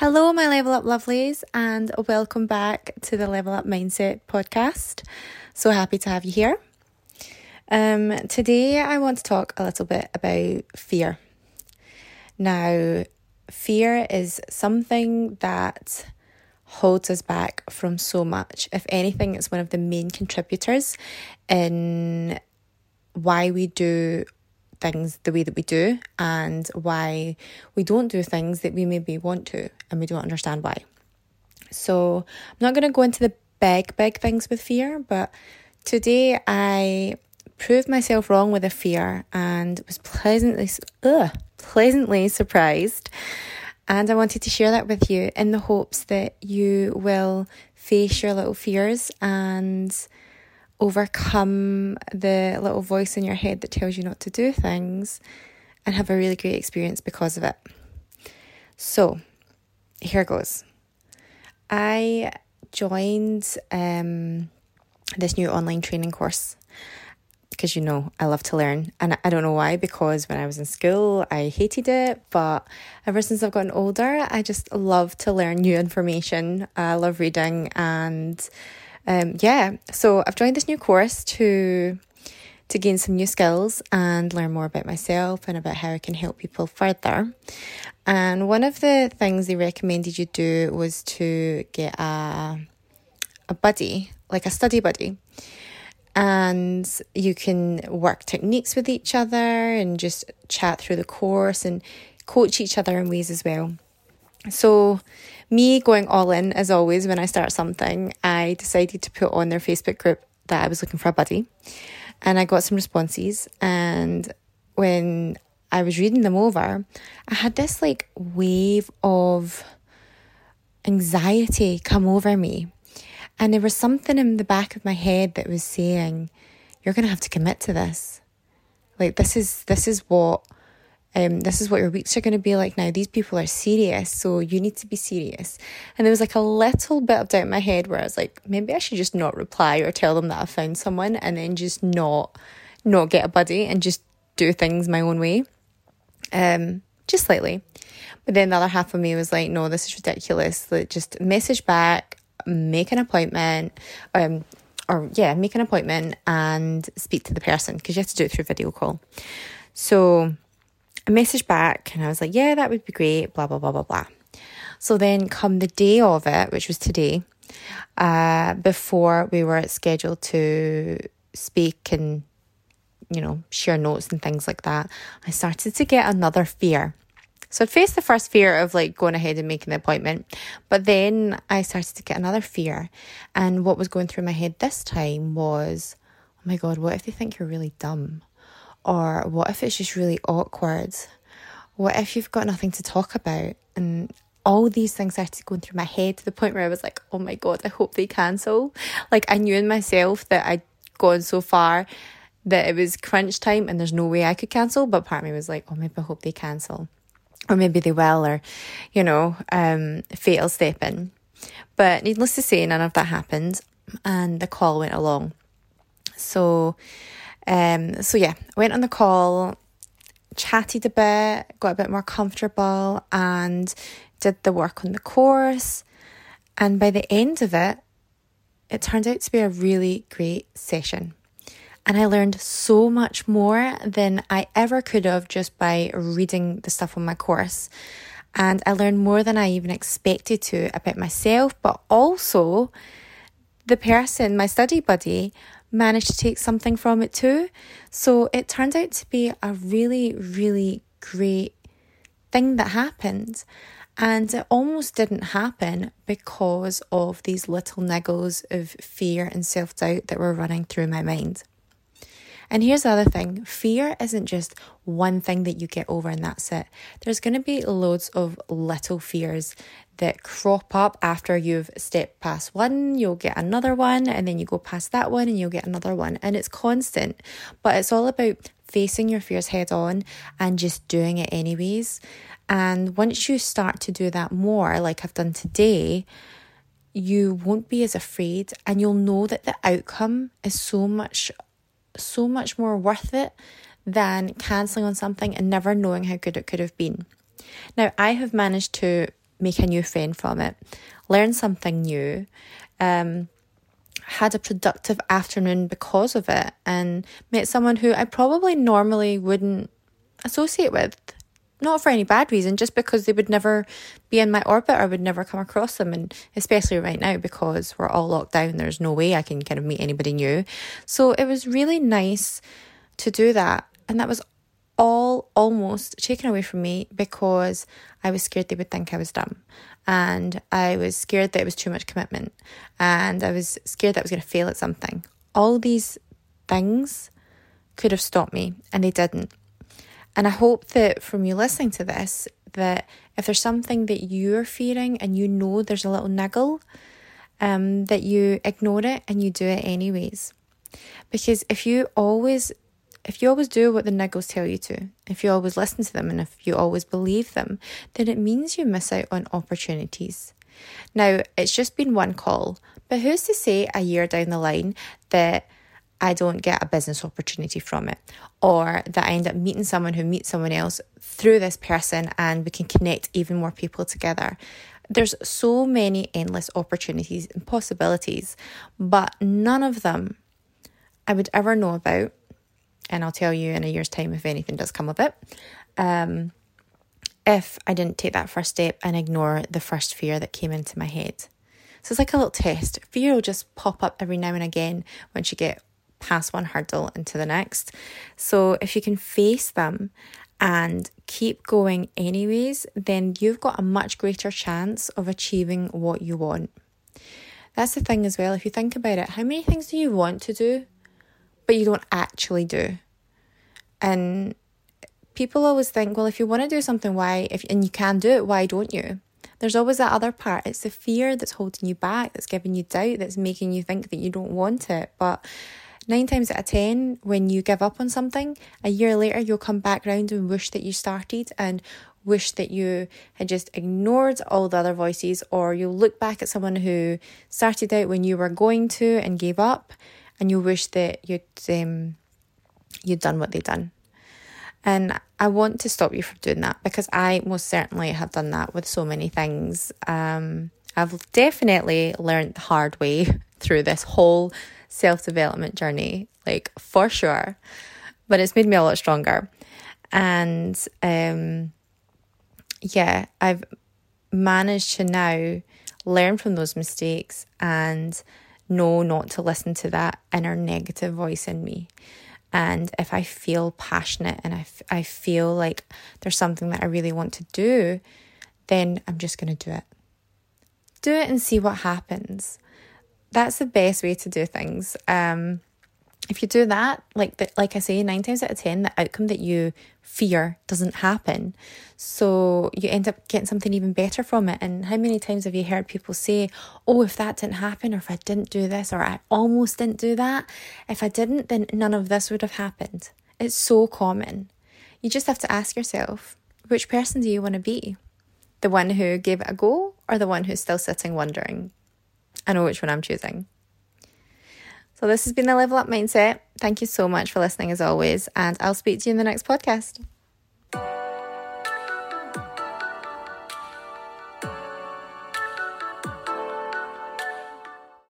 Hello, my Level Up Lovelies, and welcome back to the Level Up Mindset podcast. So happy to have you here. Um, today, I want to talk a little bit about fear. Now, fear is something that holds us back from so much. If anything, it's one of the main contributors in why we do things the way that we do and why we don't do things that we maybe want to and we don't understand why. So, I'm not going to go into the big, big things with fear, but today I proved myself wrong with a fear and was pleasantly, ugh, pleasantly surprised. And I wanted to share that with you in the hopes that you will face your little fears and overcome the little voice in your head that tells you not to do things and have a really great experience because of it. So, here goes. I joined um, this new online training course because you know I love to learn. And I don't know why, because when I was in school, I hated it. But ever since I've gotten older, I just love to learn new information. I love reading and um, yeah, so I've joined this new course to to gain some new skills and learn more about myself and about how I can help people further. And one of the things they recommended you do was to get a a buddy, like a study buddy. And you can work techniques with each other and just chat through the course and coach each other in ways as well. So, me going all in, as always, when I start something, I decided to put on their Facebook group that I was looking for a buddy. And I got some responses. And when I was reading them over, I had this like wave of anxiety come over me. And there was something in the back of my head that was saying, You're gonna have to commit to this. Like this is this is what um, this is what your weeks are going to be like now. These people are serious, so you need to be serious. And there was like a little bit of doubt in my head where I was like, maybe I should just not reply or tell them that I found someone, and then just not not get a buddy and just do things my own way, um, just slightly. But then the other half of me was like, no, this is ridiculous. Like, just message back, make an appointment, um, or yeah, make an appointment and speak to the person because you have to do it through video call. So I messaged back and I was like, yeah, that would be great, blah, blah, blah, blah, blah. So then, come the day of it, which was today, uh, before we were scheduled to speak and, you know, share notes and things like that, I started to get another fear. So I faced the first fear of like going ahead and making the appointment, but then I started to get another fear. And what was going through my head this time was, oh my God, what if they think you're really dumb? Or what if it's just really awkward? What if you've got nothing to talk about? And all these things started going through my head to the point where I was like, oh my God, I hope they cancel. Like I knew in myself that I'd gone so far that it was crunch time and there's no way I could cancel. But part of me was like, oh, maybe I hope they cancel. Or maybe they will, or, you know, um, fatal step in. But needless to say, none of that happened and the call went along. So um, so yeah, I went on the call, chatted a bit, got a bit more comfortable, and did the work on the course. And by the end of it, it turned out to be a really great session. And I learned so much more than I ever could have just by reading the stuff on my course. And I learned more than I even expected to about myself, but also the person, my study buddy, managed to take something from it too. So it turned out to be a really, really great thing that happened. And it almost didn't happen because of these little niggles of fear and self doubt that were running through my mind. And here's the other thing fear isn't just one thing that you get over and that's it. There's going to be loads of little fears that crop up after you've stepped past one, you'll get another one, and then you go past that one and you'll get another one. And it's constant, but it's all about facing your fears head on and just doing it anyways. And once you start to do that more, like I've done today, you won't be as afraid and you'll know that the outcome is so much so much more worth it than cancelling on something and never knowing how good it could have been. Now, I have managed to make a new friend from it, learn something new, um, had a productive afternoon because of it, and met someone who I probably normally wouldn't associate with. Not for any bad reason, just because they would never be in my orbit or would never come across them. And especially right now, because we're all locked down, there's no way I can kind of meet anybody new. So it was really nice to do that. And that was all almost taken away from me because I was scared they would think I was dumb. And I was scared that it was too much commitment. And I was scared that I was going to fail at something. All these things could have stopped me, and they didn't. And I hope that from you listening to this, that if there's something that you're fearing and you know there's a little niggle, um, that you ignore it and you do it anyways. Because if you always if you always do what the niggles tell you to, if you always listen to them and if you always believe them, then it means you miss out on opportunities. Now, it's just been one call, but who's to say a year down the line that I don't get a business opportunity from it, or that I end up meeting someone who meets someone else through this person and we can connect even more people together. There's so many endless opportunities and possibilities, but none of them I would ever know about and I'll tell you in a year's time if anything does come of it. Um, if I didn't take that first step and ignore the first fear that came into my head. So it's like a little test. Fear will just pop up every now and again once you get past one hurdle into the next. So if you can face them and keep going anyways, then you've got a much greater chance of achieving what you want. That's the thing as well. If you think about it, how many things do you want to do but you don't actually do. And people always think, well, if you want to do something, why, if, and you can do it, why don't you? There's always that other part. It's the fear that's holding you back, that's giving you doubt, that's making you think that you don't want it. But nine times out of ten, when you give up on something, a year later you'll come back round and wish that you started and wish that you had just ignored all the other voices, or you'll look back at someone who started out when you were going to and gave up and you wish that you'd um, you'd done what they'd done. And I want to stop you from doing that because I most certainly have done that with so many things. Um, I've definitely learned the hard way through this whole self development journey, like for sure. But it's made me a lot stronger. And um, yeah, I've managed to now learn from those mistakes and know not to listen to that inner negative voice in me. And if I feel passionate and I, f- I feel like there's something that I really want to do, then I'm just going to do it. Do it and see what happens. That's the best way to do things. Um, if you do that, like the, like I say, nine times out of ten, the outcome that you fear doesn't happen. So you end up getting something even better from it. And how many times have you heard people say, "Oh, if that didn't happen, or if I didn't do this, or I almost didn't do that, if I didn't, then none of this would have happened." It's so common. You just have to ask yourself, which person do you want to be? The one who gave it a go, or the one who's still sitting wondering? I know which one I'm choosing. So, this has been the Level Up Mindset. Thank you so much for listening as always, and I'll speak to you in the next podcast.